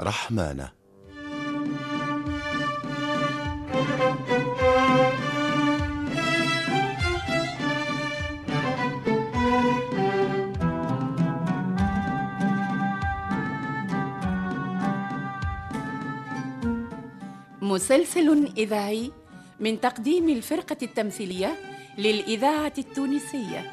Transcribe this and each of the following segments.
رحمانة. مسلسل إذاعي من تقديم الفرقة التمثيلية للإذاعة التونسية.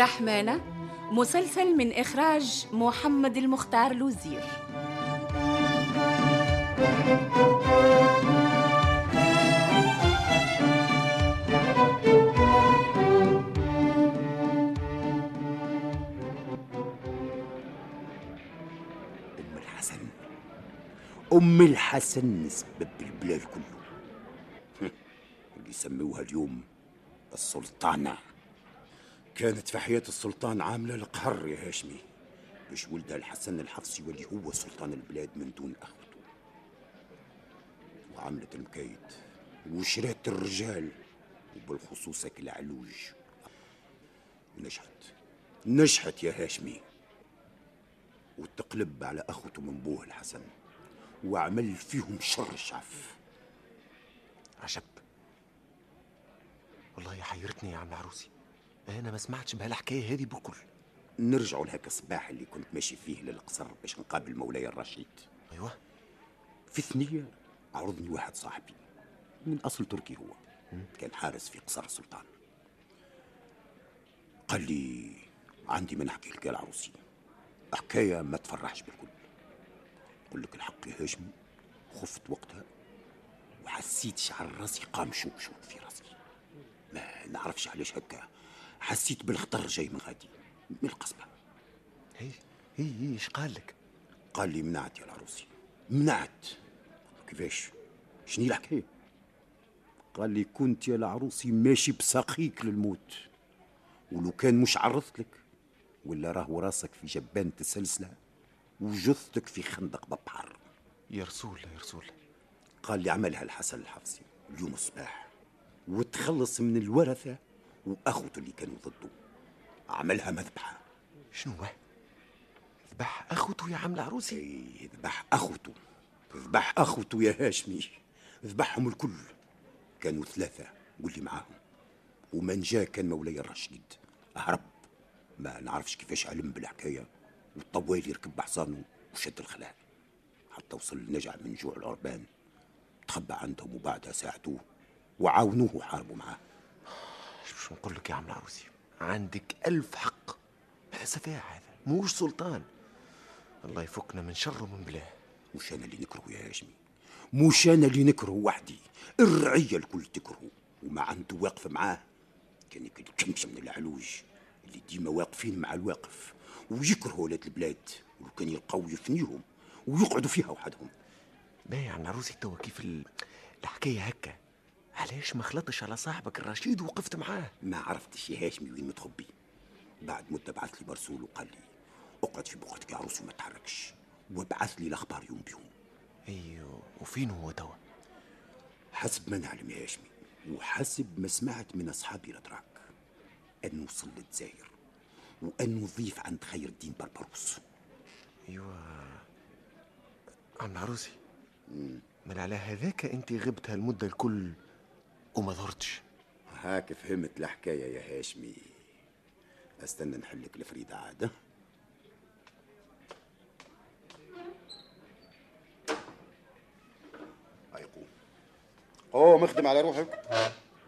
رحمانة مسلسل من إخراج محمد المختار لوزير. أم الحسن. أم الحسن سبب البلاد كله. اللي يسموها اليوم السلطانة. كانت في حياة السلطان عاملة القهر يا هاشمي. باش ولدها الحسن الحفصي واللي هو سلطان البلاد من دون أخوته وعملت المكايد وشرات الرجال وبالخصوص العلوج. نجحت نجحت يا هاشمي. وتقلب على أخوته من بوه الحسن وعمل فيهم شر شعف. عجب. والله حيرتني يا عم عروسي. أنا ما سمعتش بهالحكاية هذه بكل نرجعوا لهيك الصباح اللي كنت ماشي فيه للقصر باش نقابل مولاي الرشيد. أيوه. في ثنية عرضني واحد صاحبي من أصل تركي هو. كان حارس في قصر السلطان. قال لي عندي من أحكي لك العروسي. حكاية ما تفرحش بالكل. أقول لك الحق يا هاشمي خفت وقتها وحسيت شعر راسي قام شوك شوك في راسي. ما نعرفش علاش هكا. حسيت بالخطر جاي من غادي من القصبة. هي هي هي إيش قال لك؟ قال لي منعت يا العروسي منعت. كيفاش؟ شني الحكاية قال لي كنت يا العروسي ماشي بساقيك للموت. ولو كان مش عرضت لك ولا راهو راسك في جبانة السلسلة وجثتك في خندق ببحر. يا رسول الله يا رسول الله. قال لي عملها الحسن الحفصي اليوم الصباح وتخلص من الورثة وأخوته اللي كانوا ضده عملها مذبحة. شنو هو؟ ذبح اخوته يا عم العروسي إيه، ذبح أخوته ذبح أخوته يا هاشمي. ذبحهم الكل. كانوا ثلاثة. واللي معاهم. ومن جاء كان مولاي الرشيد. هرب ما نعرفش كيفاش علم بالحكاية. والطوال يركب بحصانه وشد الخلاء حتى وصل نجع من جوع العربان. تخبى عندهم وبعدها ساعدوه. وعاونوه وحاربوا معاه. شو نقول لك يا عم العروسي؟ عندك ألف حق. هذا سفاح هذا موش سلطان. الله يفكنا من شره من بلاه. مش أنا اللي نكرهه يا هاشمي. مش أنا اللي نكرهه وحدي. الرعيه الكل تكرهه وما عنده واقف معاه. كان كمشه من العلوج. اللي ديما واقفين مع الواقف. ويكرهوا ولاد البلاد. ولو كان يلقاو يفنيهم. ويقعدوا فيها وحدهم. باهي يا عم العروسي توا كيف ال- الحكاية هكا؟ علاش ما خلطش على صاحبك الرشيد ووقفت معاه؟ ما عرفتش يا هاشمي وين متخبي بعد مدة بعث لي مرسول وقال لي اقعد في بقعتك يا عروسي وما تحركش وابعث لي الأخبار يوم بيوم. أيوه وفين هو توا؟ حسب ما نعلم يا هاشمي وحسب ما سمعت من أصحابي الاتراك أنه وصل للجزائر وأنه ضيف عند خير الدين بربروس. أيوه. عم العروسي من على هذاك أنت غبت هالمدة الكل وما ظهرتش. هاك فهمت الحكاية يا هاشمي. أستنى نحلك الفريده عاد ها؟ هاي قوم قوم اخدم على روحك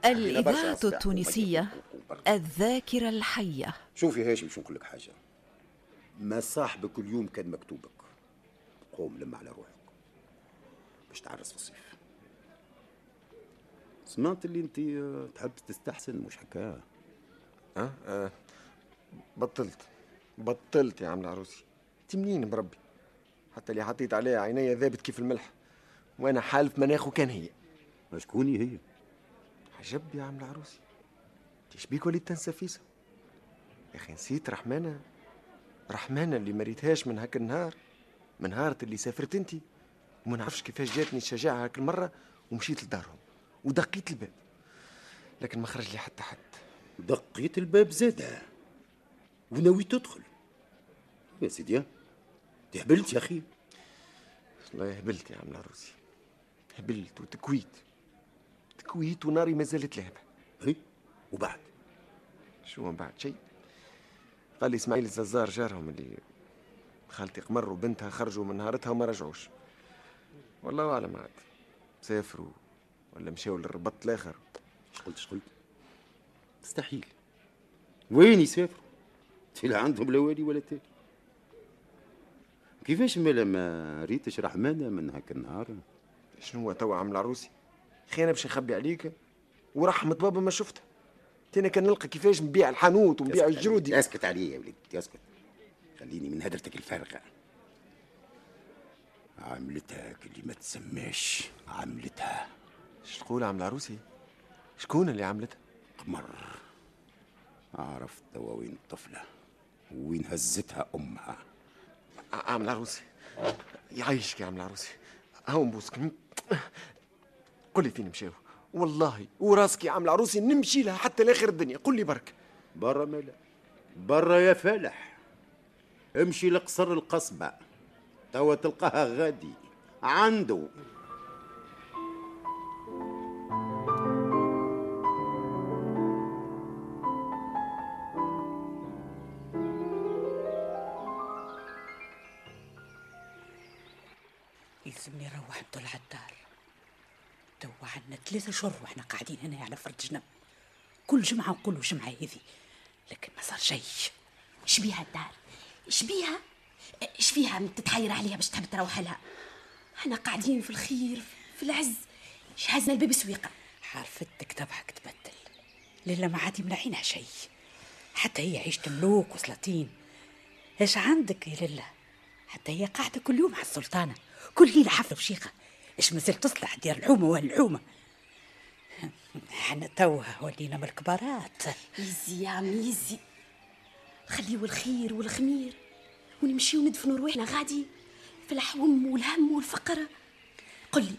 الإذاعة التونسية الذاكرة الحية. شوف يا هاشم شو نقول لك حاجة. ما صاحبك اليوم كان مكتوبك. قوم لم على روحك. باش تعرس في الصيف سمعت اللي انت آه، تحب تستحسن مش حكاية. ها أه؟ بطلت. بطلت يا عم العروسي. انت منين مربي حتى اللي حطيت عليها عينيا ذابت كيف الملح. وأنا حالف مناخه كان هي. شكوني هي. عجب يا عم العروسي. انت شبيك وليد تنسى فيسا يا أخي نسيت رحمانة. رحمانة اللي ما ريتهاش من هاك النهار. من نهار اللي سافرت انت وما نعرفش كيفاش جاتني الشجاعة هاك المرة ومشيت لدارهم. ودقيت الباب. لكن ما خرج لي حتى حد. دقيت الباب زادة ونويت تدخل. يا سيدي تهبلت يا أخي. والله هبلت يا عم العروسي هبلت وتكويت. تكويت وناري ما زالت لهبة. هي وبعد؟ شو من بعد؟ شيء. قال لي إسماعيل الززار جارهم اللي خالتي قمر وبنتها خرجوا من نهارتها وما رجعوش. والله أعلم عاد. سافروا. ولا مشاو للربط الآخر؟ قلت إيش قلت. تستحيل وين يسافروا؟ لا عندهم لا والي ولا تالي. كيفاش مالا ما ريتش رحمانة من هاك النهار؟ شنو هو توا عم العروسي خي أنا باش نخبي عليك؟ ورحمة بابا ما شفتها تينا كان نلقى كيفاش نبيع الحانوت ونبيع الجرودي. اسكت علي يا وليد اسكت. خليني من هدرتك الفارغة. عملتها اللي ما تسماش عملتها. إيش تقول عم العروسي شكون اللي عملتها قمر عرفت توا وين الطفلة وين هزتها أمها. ع- عم العروسي يعيشك يا عم العروسي هاو نبوسك قل لي فين مشاو. والله وراسك يا عم العروسي نمشي لها حتى لآخر الدنيا. قل لي برك. برا مالا برا يا فالح امشي لقصر القصبة. توا تلقاها غادي. عنده ثلاثة شهور وإحنا قاعدين هنا على فرد جنب. كل جمعة نقولوا جمعة هذي لكن ما صار شيء. إيش بيها الدار؟ إيش بيها؟ إيش فيها؟ تتحير عليها باش تحب تروح لها. إحنا قاعدين في الخير في العز. شهزنا الباب سويقه حرفتك تبعك تبدل. ليلة ما عاد يمنعينها شيء. حتى هي عيشة ملوك وسلاطين. إيش عندك يا لله حتى هي قاعدة كل يوم على السلطانة. كل ليلة حفلة وشيخة. إيش ما زلت تصلح ديار الحومة والحومة إحنا توها ولينا من الكبارات. يزي يا عم يزي خليو الخير والخمير ونمشيو ندفنوا رواحنا غادي في الحوم والهم والفقر. قل لي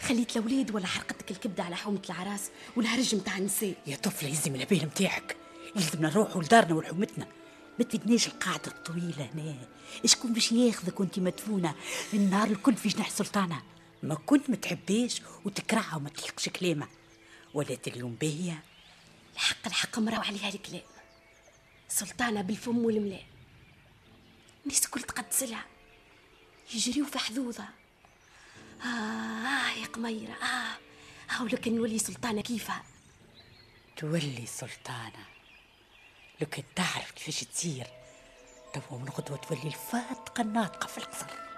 خليت الأولاد ولا حرقتك الكبدة على حومة العراس والهرج متاع النساء؟ يا طفلة يلزم العبيل متاعك. يلزمنا نروحوا لدارنا ولحومتنا. ما تفيدناش القاعدة الطويلة هنا. شكون باش ياخذك وأنت مدفونة النهار الكل في جناح سلطانة؟ ما كنت ما تحبيش وتكرهها وما تلقش كلامة ولات اليوم باهية الحق الحق مراو عليها الكلام سلطانة بالفم والملاء. الناس كل تقدس لها يجريو في حظوظها آه, آه يا قميرة آه. هاو لكن نولي سلطانة كيفها؟ تولي سلطانة. لو تعرف كيفاش تصير توا من غدوة تولي الفاتقة الناطقة في القصر.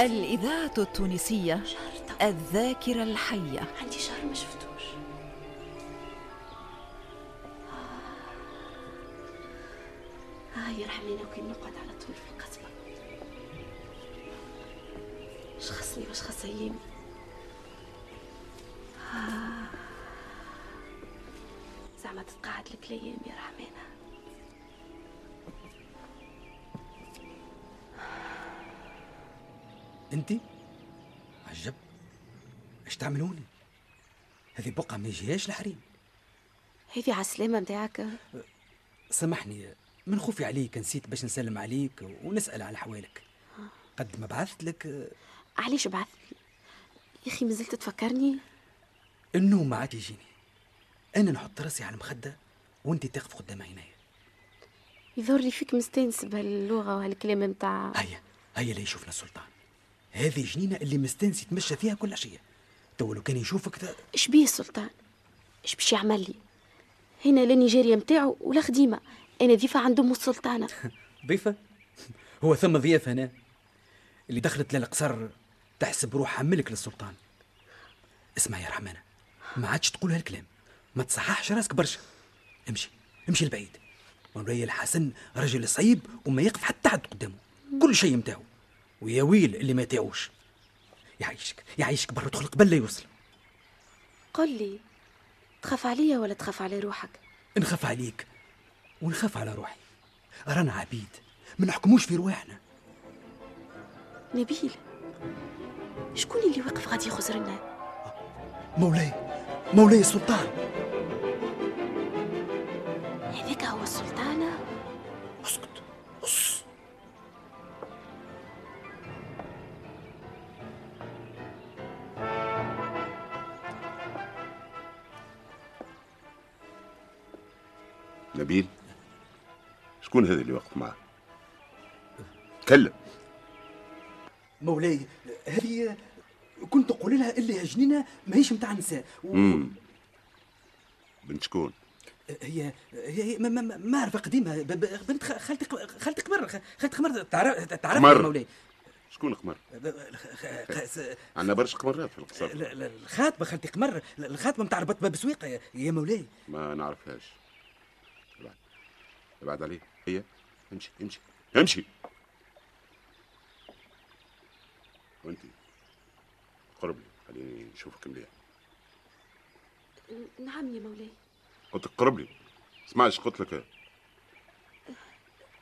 الإذاعة التونسية الذاكرة الحية. عندي شهر ما شفتوش. آه. يرحمينا وكي نقعد على طول في القصبة. اش خصني واش خص ايامي آه. زعما تتقاعد لك الأيام يا رحمانة انت؟ عجب. إيش تعملوني هذه بقعة ما يجيهاش الحريم هذه على السلامة متاعك. سامحني من خوفي عليك نسيت باش نسلم عليك ونسأل على حوالك. قد ما بعثت لك علاش بعث يا أخي مازلت تفكرني؟ النوم ما عاد يجيني. أنا نحط راسي على المخدة وأنت تقف قدام عيني. يظهر لي فيك مستانس بهاللغة وهالكلام متاع هيا هيا لا يشوفنا السلطان. هذه جنينة اللي مستانس يتمشى فيها كل عشية تو لو كان يشوفك ت... اش بيه السلطان؟ اش باش يعمل لي؟ هنا لا نيجيريا متاعو ولا خديمة. أنا ضيفة عند أم السلطانة. ضيفة؟ هو ثم ضياف هنا اللي دخلت للقصر تحسب روحها ملك للسلطان. اسمع يا رحمانة ما عادش تقول هالكلام. ما تصححش راسك برشا. امشي امشي لبعيد. مولاي الحسن رجل صعيب وما يقف حتى حد قدامه. كل شيء متاعو. ويا ويل اللي ما يطيعوش يعيشك يعيشك برا تدخل قبل لا يوصل. قل لي تخاف عليا ولا تخاف على روحك؟ نخاف عليك ونخاف على روحي. رانا عبيد ما نحكموش في رواحنا. نبيل شكون اللي واقف غادي يخزرنا مولاي مولاي السلطان. هذاك هو السلطانة اسكت. نبيل. شكون هذا اللي واقف معاه؟ تكلم. مولاي هذه كنت تقول لها اللي هجنينه ماهيش متاع نساء. و... بنت شكون؟ هي هي ما- ما- ما- معرفة قديمة. ب- ب- بنت خالتي خالتي قمر. خالتي قمر تعرف تعرف مولاي. شكون قمر؟ عندنا برشا قمرات في القصر. ال- ال- الخاتمة خالتي قمر. الخاتمة متاع ربط باب سويقة يا- مولاي. ما نعرفهاش. ابعد عليه. هي. امشي امشي امشي. وانت قرب لي. خليني نشوفك مليح نعم يا مولاي. قلت قرب لي. اسمعش قلت لك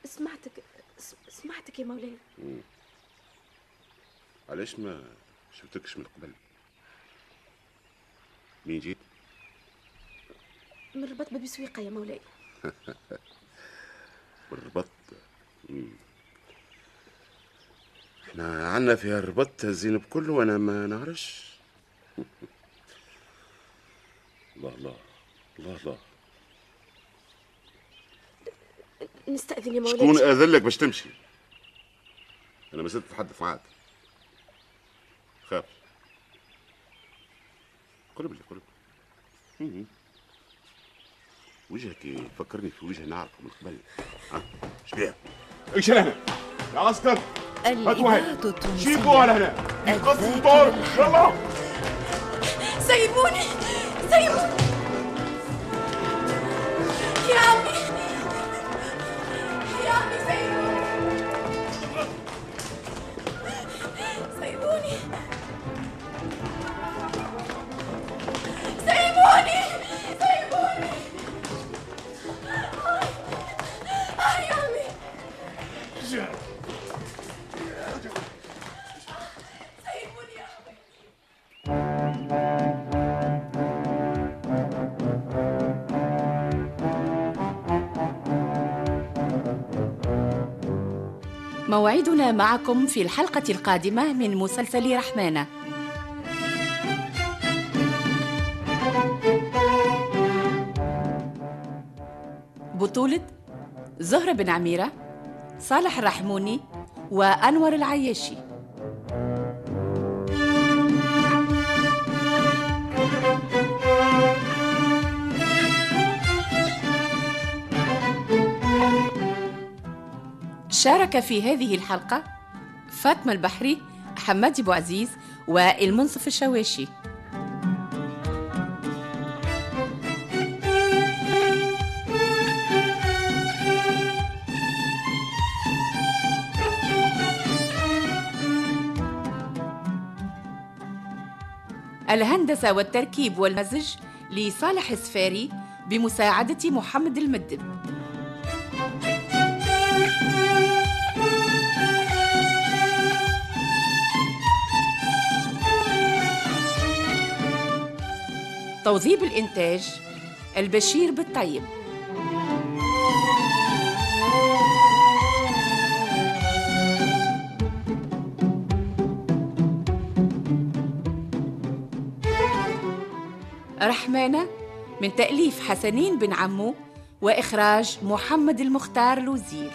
سمعتك س- سمعتك يا مولاي. علاش ما شفتكش من قبل. مين جيت؟ من ربط باب سويقة يا مولاي. بالربط مم. إحنا عنا فيها الربط الزينب كله وأنا ما نعرفش. الله الله الله الله. نستأذن يا مولاي شكون اذلك باش تمشي؟ أنا ما زلت أتحدث معاك. خاف. قرب لي قرب مم. وجهك يفكرني في وجه نعرفه من قبل. ها؟ إيش بيها إيش هنا؟ يا عسكر! الإذاعة التونسية جيبوا على هنا الذاكرة الطور الحية. يلا! سيبوني! سيبوني! موعدنا معكم في الحلقة القادمة من مسلسل رحمانة. بطولة زهرة بن عميرة صالح الرحموني وأنور العياشي. شارك في هذه الحلقة فاطمة البحري حمادي بوعزيز وإلمنصف الشواشي. الهندسة والتركيب والمزج لصالح السفاري بمساعدة محمد المدب. توظيب الإنتاج البشير بالطيب. رحمانة من تأليف حسنين بن عمو وإخراج محمد المختار الوزير.